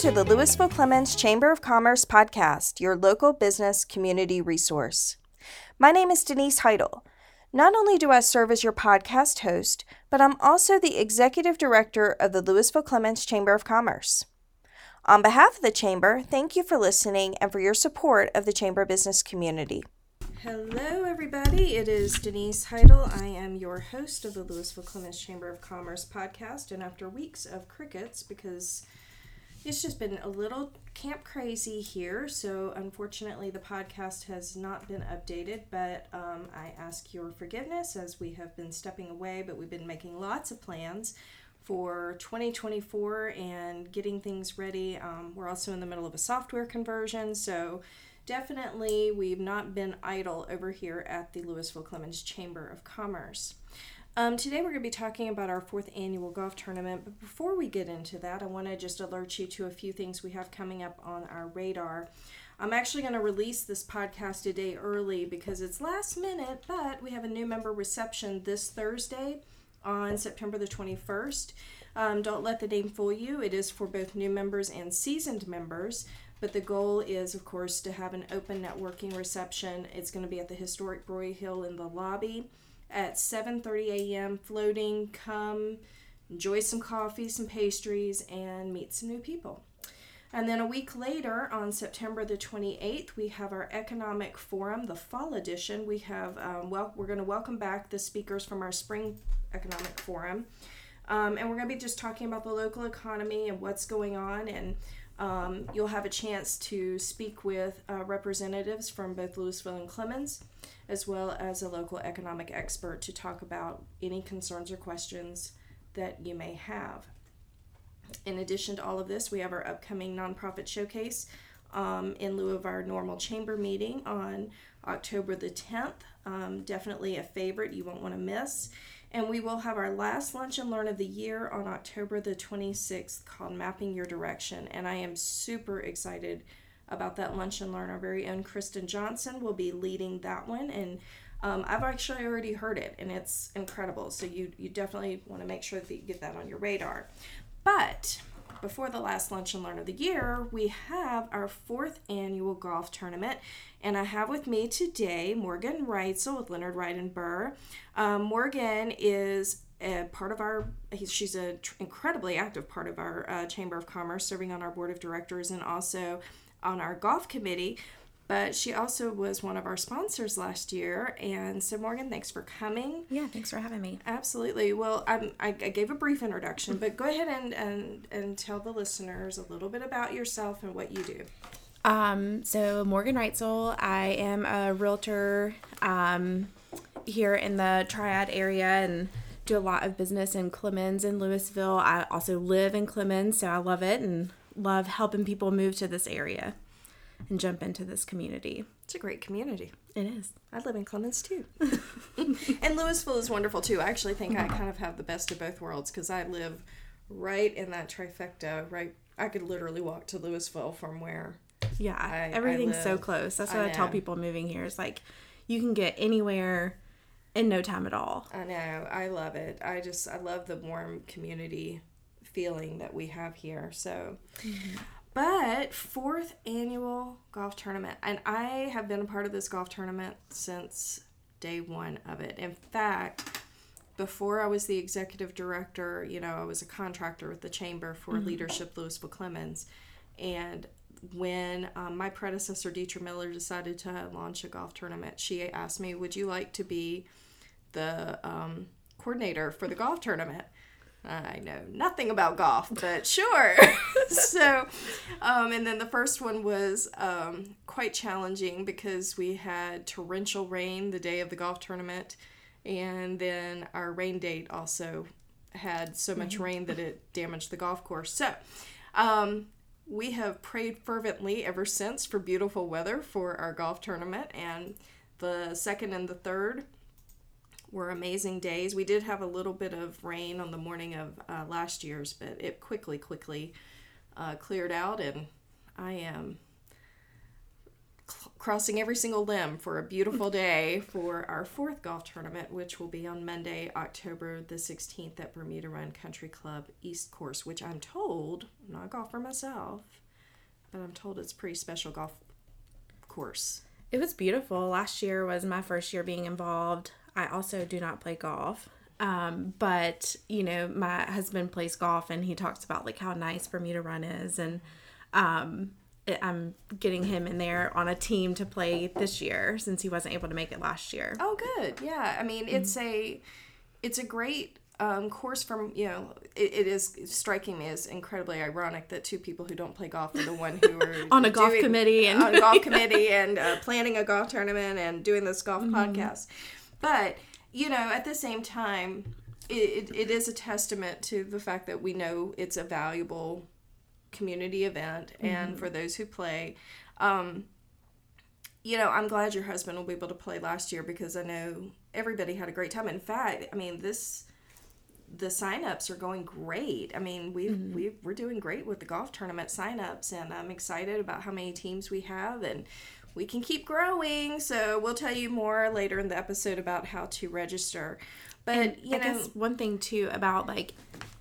to the Lewisville Clemmons Chamber of Commerce podcast, your local business community resource. My name is Denise Heidel. Not only do I serve as your podcast host, but I'm also the executive director of the Lewisville Clemmons Chamber of Commerce. On behalf of the Chamber, thank you for listening and for your support of the Chamber business community. Hello, everybody. It is Denise Heidel. I am your host of the Lewisville Clemmons Chamber of Commerce podcast. And after weeks of crickets, because it's just been a little camp crazy here, so unfortunately the podcast has not been updated. But um, I ask your forgiveness as we have been stepping away, but we've been making lots of plans for 2024 and getting things ready. Um, we're also in the middle of a software conversion, so definitely we've not been idle over here at the Lewisville Clemmons Chamber of Commerce. Um, today we're going to be talking about our fourth annual golf tournament, but before we get into that, I want to just alert you to a few things we have coming up on our radar. I'm actually going to release this podcast a day early because it's last minute, but we have a new member reception this Thursday on September the 21st. Um, don't let the name fool you, it is for both new members and seasoned members. But the goal is, of course, to have an open networking reception. It's going to be at the historic Broyhill in the lobby at 7:30 a.m. Floating. Come, enjoy some coffee, some pastries, and meet some new people. And then a week later, on September the 28th, we have our economic forum, the fall edition. We have um, well, we're going to welcome back the speakers from our spring economic forum, um, and we're going to be just talking about the local economy and what's going on and um, you'll have a chance to speak with uh, representatives from both Lewisville and Clemmons, as well as a local economic expert to talk about any concerns or questions that you may have. In addition to all of this, we have our upcoming nonprofit showcase um, in lieu of our normal chamber meeting on October the 10th. Um, definitely a favorite you won't want to miss. And we will have our last lunch and learn of the year on October the 26th called Mapping Your Direction. And I am super excited about that lunch and learn. Our very own Kristen Johnson will be leading that one. And um, I've actually already heard it and it's incredible. So you, you definitely want to make sure that you get that on your radar. But before the last lunch and learn of the year, we have our fourth annual golf tournament. And I have with me today Morgan Reitzel with Leonard Burr. Um, Morgan is a part of our she's an tr- incredibly active part of our uh, chamber of commerce serving on our board of directors and also on our golf committee but she also was one of our sponsors last year. And so, Morgan, thanks for coming. Yeah, thanks for having me. Absolutely. Well, I'm, I, I gave a brief introduction, but go ahead and, and, and tell the listeners a little bit about yourself and what you do. Um, so, Morgan Reitzel, I am a realtor um, here in the Triad area and do a lot of business in Clemmons and Lewisville. I also live in Clemmons, so I love it and love helping people move to this area and jump into this community. It's a great community. It is. I live in Clemmons too. and Lewisville is wonderful too. I actually think I kind of have the best of both worlds because I live right in that trifecta. Right, I could literally walk to Lewisville from where. Yeah, I, everything's I so close. That's what I, I tell people moving here. Is like you can get anywhere in no time at all. I know. I love it. I just I love the warm community feeling that we have here. So. Mm-hmm. But fourth annual golf tournament, and I have been a part of this golf tournament since day one of it. In fact, before I was the executive director, you know, I was a contractor with the chamber for mm-hmm. Leadership Lewisville Clemmons. and when um, my predecessor Deetra Miller decided to launch a golf tournament, she asked me, "Would you like to be the um, coordinator for the golf tournament?" I know nothing about golf, but sure. so, um, and then the first one was um, quite challenging because we had torrential rain the day of the golf tournament, and then our rain date also had so much mm-hmm. rain that it damaged the golf course. So, um, we have prayed fervently ever since for beautiful weather for our golf tournament, and the second and the third were amazing days. We did have a little bit of rain on the morning of uh, last year's, but it quickly, quickly uh, cleared out, and I am cl- crossing every single limb for a beautiful day for our fourth golf tournament, which will be on Monday, October the 16th at Bermuda Run Country Club East Course, which I'm told, I'm not a golfer myself, but I'm told it's a pretty special golf course. It was beautiful. Last year was my first year being involved. I also do not play golf. Um, but you know, my husband plays golf and he talks about like how nice Bermuda Run is and um I'm getting him in there on a team to play this year since he wasn't able to make it last year. Oh, good. Yeah. I mean, it's a it's a great um, course from you know it, it is striking me as incredibly ironic that two people who don't play golf are the one who are On a golf committee and- on a golf committee and uh, planning a golf tournament and doing this golf podcast but you know at the same time it, it, is a testament to the fact that we know it's a valuable community event and for those who play um, you know, I'm glad your husband will be able to play last year because I know everybody had a great time. In fact, I mean, this the signups are going great. I mean, we Mm-hmm. we we're doing great with the golf tournament signups, and I'm excited about how many teams we have, and we can keep growing. So we'll tell you more later in the episode about how to register. But you I know, guess one thing too about like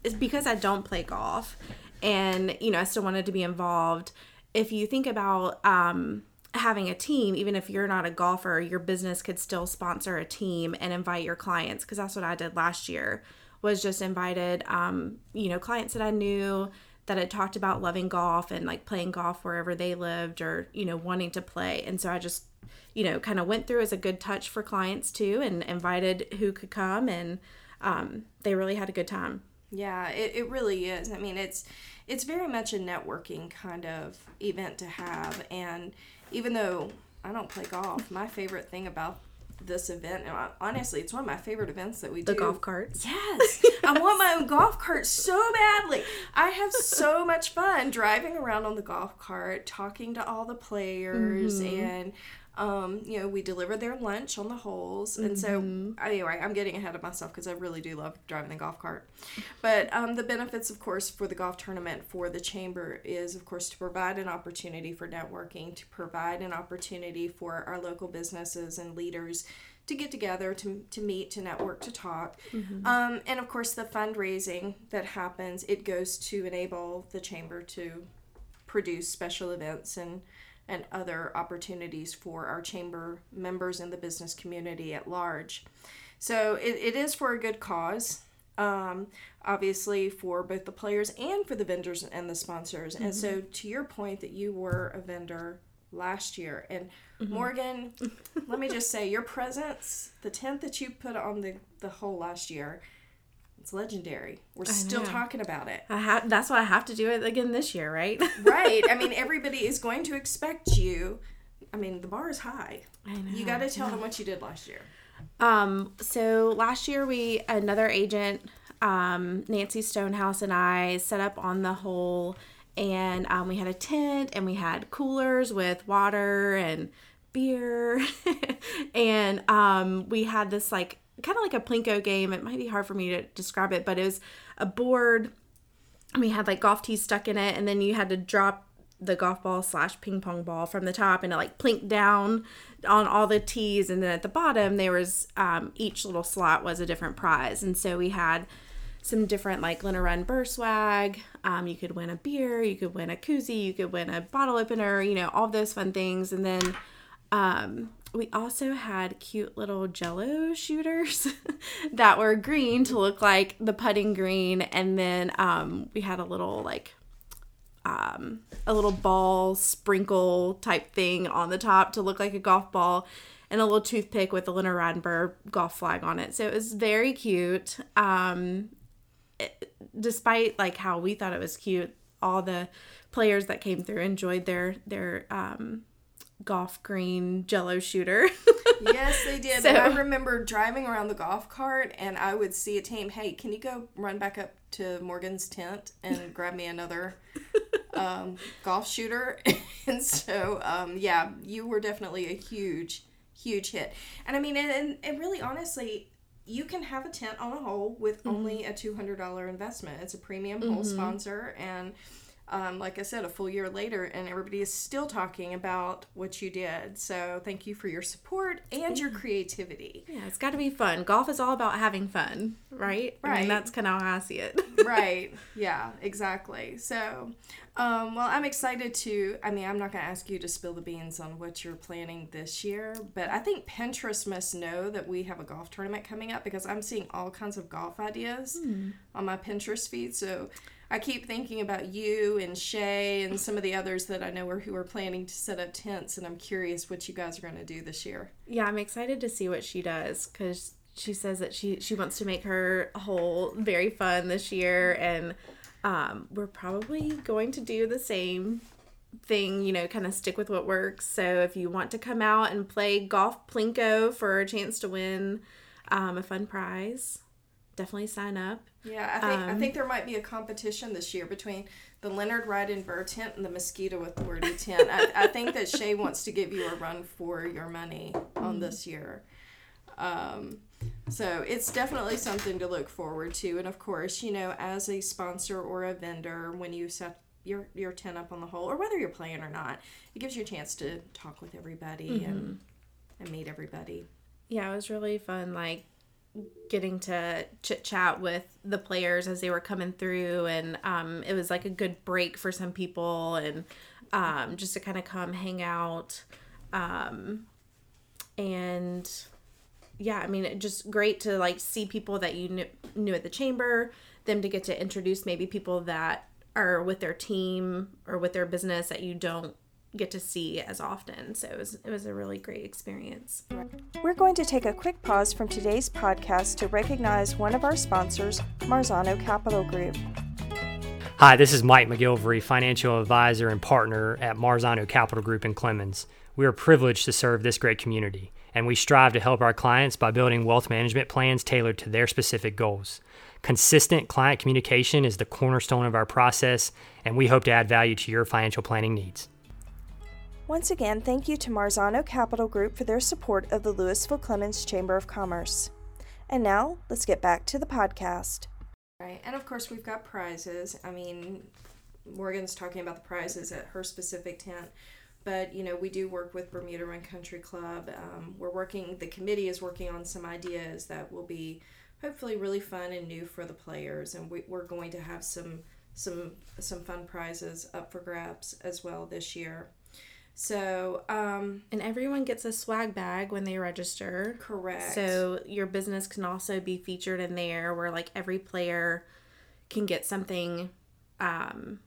is because I don't play golf and you know I still wanted to be involved. If you think about um having a team even if you're not a golfer, your business could still sponsor a team and invite your clients because that's what I did last year was just invited um you know clients that I knew that had talked about loving golf and like playing golf wherever they lived or you know wanting to play and so I just you know kind of went through as a good touch for clients too and invited who could come and um, they really had a good time Yeah, it, it really is. I mean, it's it's very much a networking kind of event to have. And even though I don't play golf, my favorite thing about this event, and I- honestly, it's one of my favorite events that we the do. golf carts Yes, I want my own golf cart so badly. I have so much fun driving around on the golf cart, talking to all the players, mm-hmm. and um, you know, we deliver their lunch on the holes. And so, anyway, I'm getting ahead of myself because I really do love driving the golf cart. But um, the benefits, of course, for the golf tournament for the chamber is, of course, to provide an opportunity for networking, to provide an opportunity for our local businesses and leaders to get together, to, to meet, to network, to talk. Um, and of course, the fundraising that happens, it goes to enable the chamber to produce special events and and other opportunities for our chamber members and the business community at large. So it, it is for a good cause, um, obviously for both the players and for the vendors and the sponsors. And so to your point that you were a vendor last year and Morgan, let me just say your presence, the tent that you put on the, the hole last year, it's legendary. We're still know. talking about it. I have that's why I have to do it again this year right right. I mean, everybody is going to expect you. I mean, the bar is high. I know You got to tell them what you did last year. Um, so last year we another agent, um, Nancy Stonehouse and I set up on the whole, and um, we had a tent and we had coolers with water and beer and um, we had this like kind of like a plinko game it might be hard for me to describe it but it was a board and we had like golf tees stuck in it and then you had to drop the golf ball slash ping pong ball from the top and it like plinked down on all the tees and then at the bottom there was um, each little slot was a different prize and so we had some different like Leonard Ryden Burr swag. Um, you could win a beer, you could win a koozie, you could win a bottle opener, you know, all those fun things. And then um, we also had cute little jello shooters that were green to look like the putting green. And then um, we had a little like um, a little ball sprinkle type thing on the top to look like a golf ball and a little toothpick with the Leonard Ryden Burr golf flag on it. So it was very cute. Um, it- despite like how we thought it was cute, all the players that came through enjoyed their their um, golf green jello shooter. Yes, they did. So- I remember driving around the golf cart and I would see a team, hey, can you go run back up to Morgan's tent and grab me another um, golf shooter? and so, um, yeah, you were definitely a huge, huge hit. And I mean, and, and, and really honestly, you can have a tent on a hole with only a $200 investment. It's a premium hole sponsor and um, like I said, a full year later, and everybody is still talking about what you did. So thank you for your support and your creativity. Yeah, it's got to be fun. Golf is all about having fun, right? Right. I mean, that's kind of how I see it. right. Yeah, exactly. So, um, well, I'm excited to. I mean, I'm not going to ask you to spill the beans on what you're planning this year, but I think Pinterest must know that we have a golf tournament coming up because I'm seeing all kinds of golf ideas Hmm. on my Pinterest feed. So, I keep thinking about you and Shay and some of the others that I know are who are planning to set up tents, and I'm curious what you guys are going to do this year. yeah, I'm excited to see what she does because she says that she she wants to make her whole very fun this year, and um, we're probably going to do the same thing. You know, kind of stick with what works. So if you want to come out and play golf plinko for a chance to win um, a fun prize, definitely sign up. Yeah, I think I Um, think there might be a competition this year between the Leonard Ryden Burr tent and the Mosquito Authority tent. I, I think that Shay wants to give you a run for your money on this year. Um, so it's definitely something to look forward to. And of course, you know, as a sponsor or a vendor, when you set your your tent up on the hole, or whether you're playing or not, it gives you a chance to talk with everybody and and meet everybody. Yeah, it was really fun, like getting to chit chat with the players as they were coming through, and um, it was like a good break for some people, and um, just to kind of come hang out, um, and yeah, I mean, just great to like see people that you knew, knew at the chamber, them to get to introduce maybe people that are with their team or with their business that you don't get to see as often. So it was it was a really great experience. We're going to take a quick pause from today's podcast to recognize one of our sponsors, Marzano Capital Group. Hi, this is Mike McGilvery, financial advisor and partner at Marzano Capital Group in Clemmons. We are privileged to serve this great community, and we strive to help our clients by building wealth management plans tailored to their specific goals. Consistent client communication is the cornerstone of our process, and we hope to add value to your financial planning needs. Once again, thank you to Marzano Capital Group for their support of the Lewisville Clemmons Chamber of Commerce. And now, let's get back to the podcast. Right, and of course, we've got prizes. I mean, Morgan's talking about the prizes at her specific tent, but you know, we do work with Bermuda Run Country Club. Um, we're working, the committee is working on some ideas that will be hopefully really fun and new for the players, and we, we're going to have some some some fun prizes up for grabs as well this year. So, um, And everyone gets a swag bag when they register. correct. So your business can also be featured in there where like every player can get something um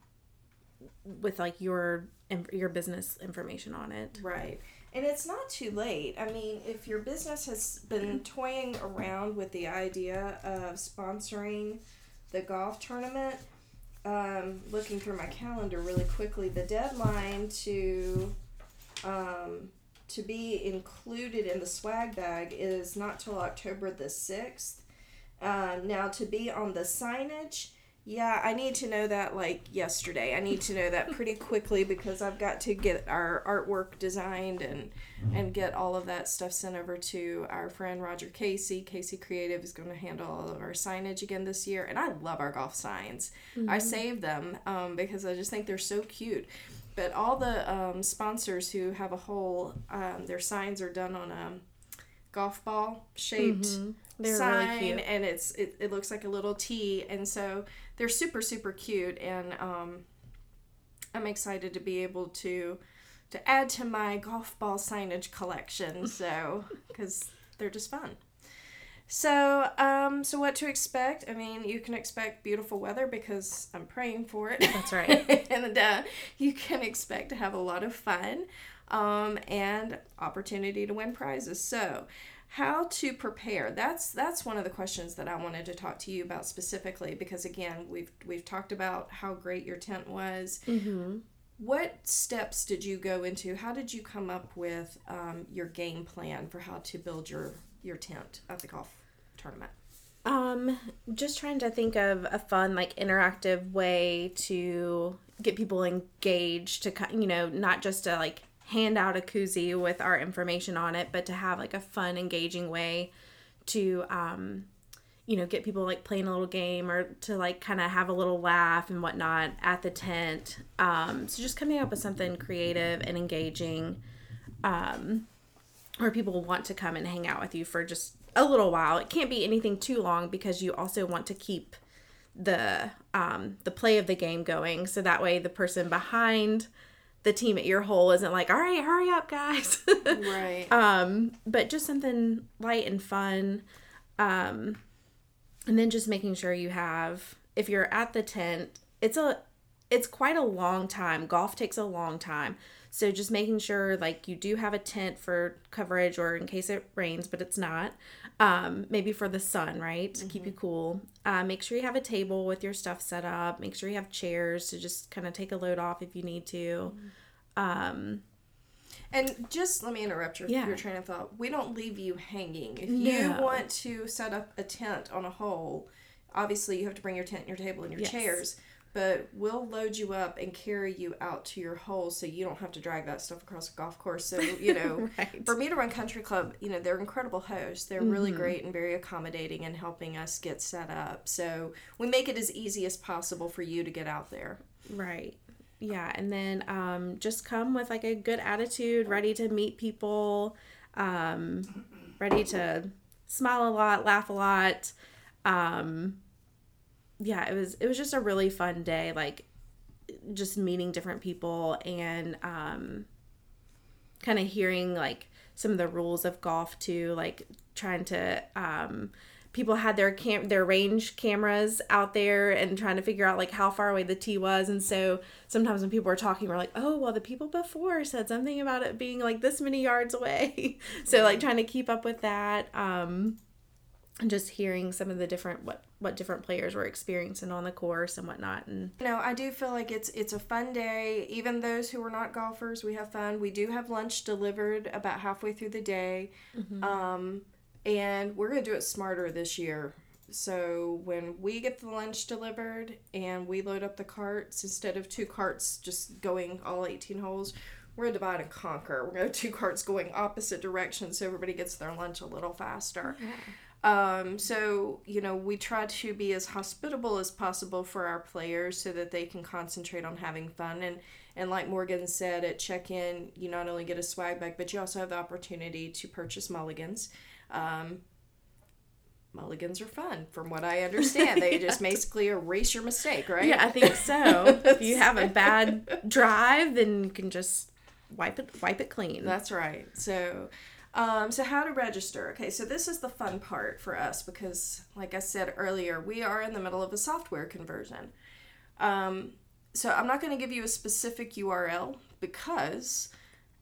with like your your business information on it. Right. And it's not too late. I mean, if your business has been toying around with the idea of sponsoring the golf tournament, um, looking through my calendar really quickly, the deadline to um, to be included in the swag bag is not till October the sixth. Um, now to be on the signage, yeah, I need to know that like yesterday. I need to know that pretty quickly because I've got to get our artwork designed and and get all of that stuff sent over to our friend Roger Casey. Casey Creative is going to handle all of our signage again this year, and I love our golf signs. I save them um, because I just think they're so cute. But all the um, sponsors who have a whole, um, their signs are done on a golf ball shaped They're sign really and it's it, it looks like a little T and so they're super super cute and um, I'm excited to be able to to add to my golf ball signage collection so because they're just fun so um so what to expect I mean you can expect beautiful weather because I'm praying for it That's right. and uh, you can expect to have a lot of fun um, and opportunity to win prizes. So, how to prepare? That's that's one of the questions that I wanted to talk to you about specifically because again, we've we've talked about how great your tent was. Mm-hmm. What steps did you go into? How did you come up with um, your game plan for how to build your your tent at the golf tournament? Um, just trying to think of a fun, like interactive way to get people engaged to, you know, not just to like hand out a koozie with our information on it, but to have like a fun, engaging way to, um, you know, get people like playing a little game or to like kind of have a little laugh and whatnot at the tent. Um, so just coming up with something creative and engaging, um, where people want to come and hang out with you for just a little while. It can't be anything too long because you also want to keep the um, the play of the game going, so that way the person behind the team at your hole isn't like, all right, hurry up, guys. right. Um, but just something light and fun. Um, and then just making sure you have if you're at the tent it's a it's quite a long time golf takes a long time so just making sure like you do have a tent for coverage or in case it rains but it's not um, maybe for the sun right mm-hmm. keep you cool uh, make sure you have a table with your stuff set up make sure you have chairs to just kind of take a load off if you need to mm-hmm. um, and just let me interrupt your, yeah. your train of thought. We don't leave you hanging. If no. you want to set up a tent on a hole, obviously you have to bring your tent, your table, and your yes. chairs. But we'll load you up and carry you out to your hole so you don't have to drag that stuff across a golf course. So, you know, right. Bermuda Run Country Club, you know, they're incredible hosts. They're mm-hmm. really great and very accommodating and helping us get set up. So we make it as easy as possible for you to get out there. Right yeah and then um, just come with like a good attitude ready to meet people um, ready to smile a lot laugh a lot um, yeah it was it was just a really fun day like just meeting different people and um, kind of hearing like some of the rules of golf too like trying to um, people had their cam their range cameras out there and trying to figure out like how far away the tee was. And so sometimes when people were talking we're like oh well the people before said something about it being like this many yards away. So like trying to keep up with that um and just hearing some of the different what what different players were experiencing on the course and whatnot and you know i do feel like it's it's a fun day even those who are not golfers we have fun we do have lunch delivered about halfway through the day mm-hmm. um and we're going to do it smarter this year. So when we get the lunch delivered and we load up the carts, instead of two carts just going all 18 holes, we're going to divide and conquer. We're going to have two carts going opposite directions so everybody gets their lunch a little faster. Yeah. Um, so, you know, we try to be as hospitable as possible for our players so that they can concentrate on having fun. And, and like Morgan said at check in, you not only get a swag bag, but you also have the opportunity to purchase mulligans. Um, mulligans are fun, from what I understand. They just basically erase your mistake, right? Yeah, I think so. if you have a bad drive, then you can just wipe it wipe it clean. That's right. So. Um, so how to register? Okay, so this is the fun part for us because, like I said earlier, we are in the middle of a software conversion. Um, so I'm not going to give you a specific URL because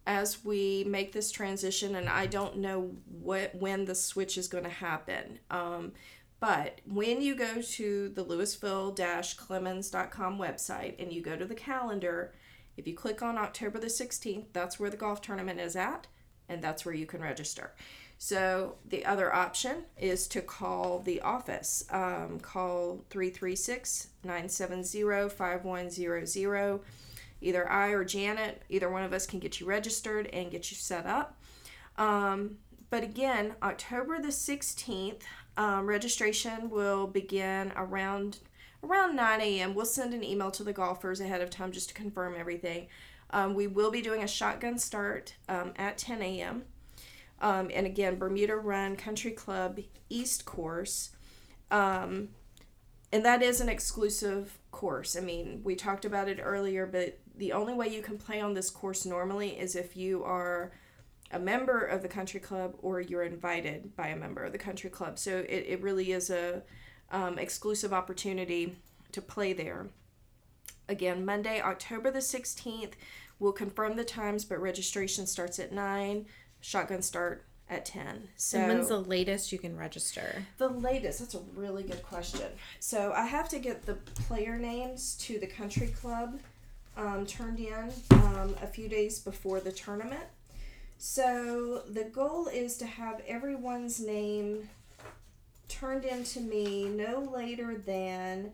as we make this transition, and I don't know what when the switch is going to happen. Um, but when you go to the Lewisville-Clemmons.com website and you go to the calendar, if you click on October the 16th, that's where the golf tournament is at, and that's where you can register. So the other option is to call the office. Um, call 336 970 5100 Either I or Janet, either one of us can get you registered and get you set up. Um, but again, October the 16th, um, registration will begin around around 9 a.m. We'll send an email to the golfers ahead of time just to confirm everything. Um, we will be doing a shotgun start um, at 10 a.m. Um, and again, Bermuda Run Country Club East course. Um, and that is an exclusive course. I mean, we talked about it earlier, but the only way you can play on this course normally is if you are a member of the country club or you're invited by a member of the country club. So it, it really is a um, exclusive opportunity to play there. Again, Monday, October the 16th, we'll confirm the times, but registration starts at 9, shotgun start at 10. So and when's the latest you can register? The latest, that's a really good question. So I have to get the player names to the country club um, turned in um, a few days before the tournament. So the goal is to have everyone's name turned in to me no later than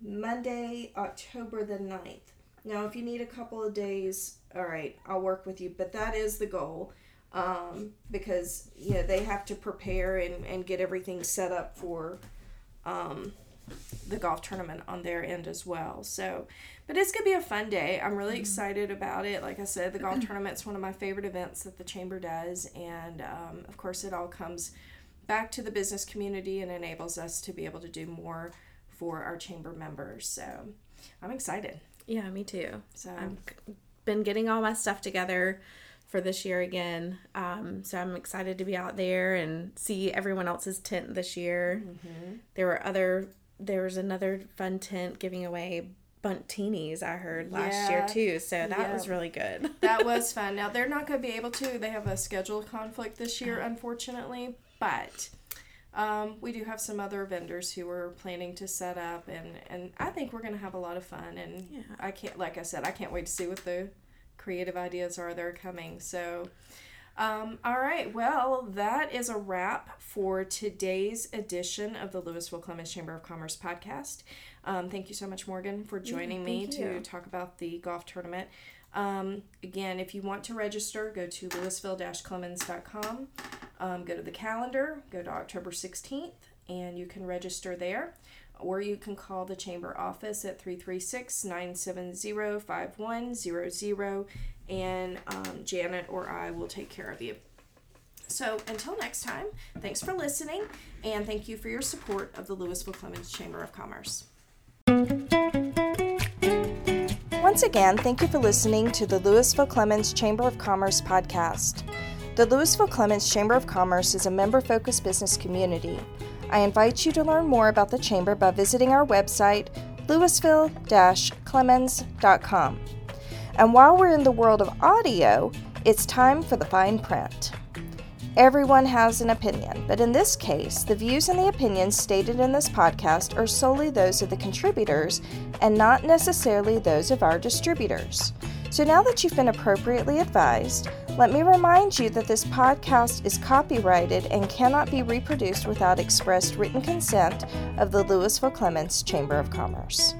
Monday, October the 9th. Now, if you need a couple of days, all right, I'll work with you, but that is the goal um, because you know they have to prepare and, and get everything set up for um, the golf tournament on their end as well. So, but it's gonna be a fun day. I'm really excited about it. Like I said, the golf tournament's one of my favorite events that the chamber does, and um, of course, it all comes back to the business community and enables us to be able to do more for our chamber members. So, I'm excited. Yeah, me too. So, I've been getting all my stuff together for this year again. Um, so I'm excited to be out there and see everyone else's tent this year. There were other. There was another fun tent giving away bundtinis. I heard last year too. So that Yeah. was really good. that was fun. Now they're not going to be able to. They have a schedule conflict this year, Uh-huh. unfortunately. But um, we do have some other vendors who are planning to set up, and and I think we're going to have a lot of fun. And Yeah. I can't, like I said, I can't wait to see what the creative ideas are that are coming. So. Um, all right, well, that is a wrap for today's edition of the Lewisville Clemmons Chamber of Commerce podcast. Um, thank you so much, Morgan, for joining me thank to talk about the golf tournament. Um, again, if you want to register, go to lewisville-clemmons.com. Um, go to the calendar, go to October 16th, and you can register there. Or you can call the chamber office at 336 970 5100, and um, Janet or I will take care of you. So until next time, thanks for listening, and thank you for your support of the Lewisville Clemmons Chamber of Commerce. Once again, thank you for listening to the Lewisville Clemmons Chamber of Commerce podcast. The Lewisville Clemmons Chamber of Commerce is a member focused business community. I invite you to learn more about the Chamber by visiting our website, lewisville clemmons.com. And while we're in the world of audio, it's time for the fine print. Everyone has an opinion, but in this case, the views and the opinions stated in this podcast are solely those of the contributors and not necessarily those of our distributors. So now that you've been appropriately advised, let me remind you that this podcast is copyrighted and cannot be reproduced without expressed written consent of the Lewisville Clemmons Chamber of Commerce.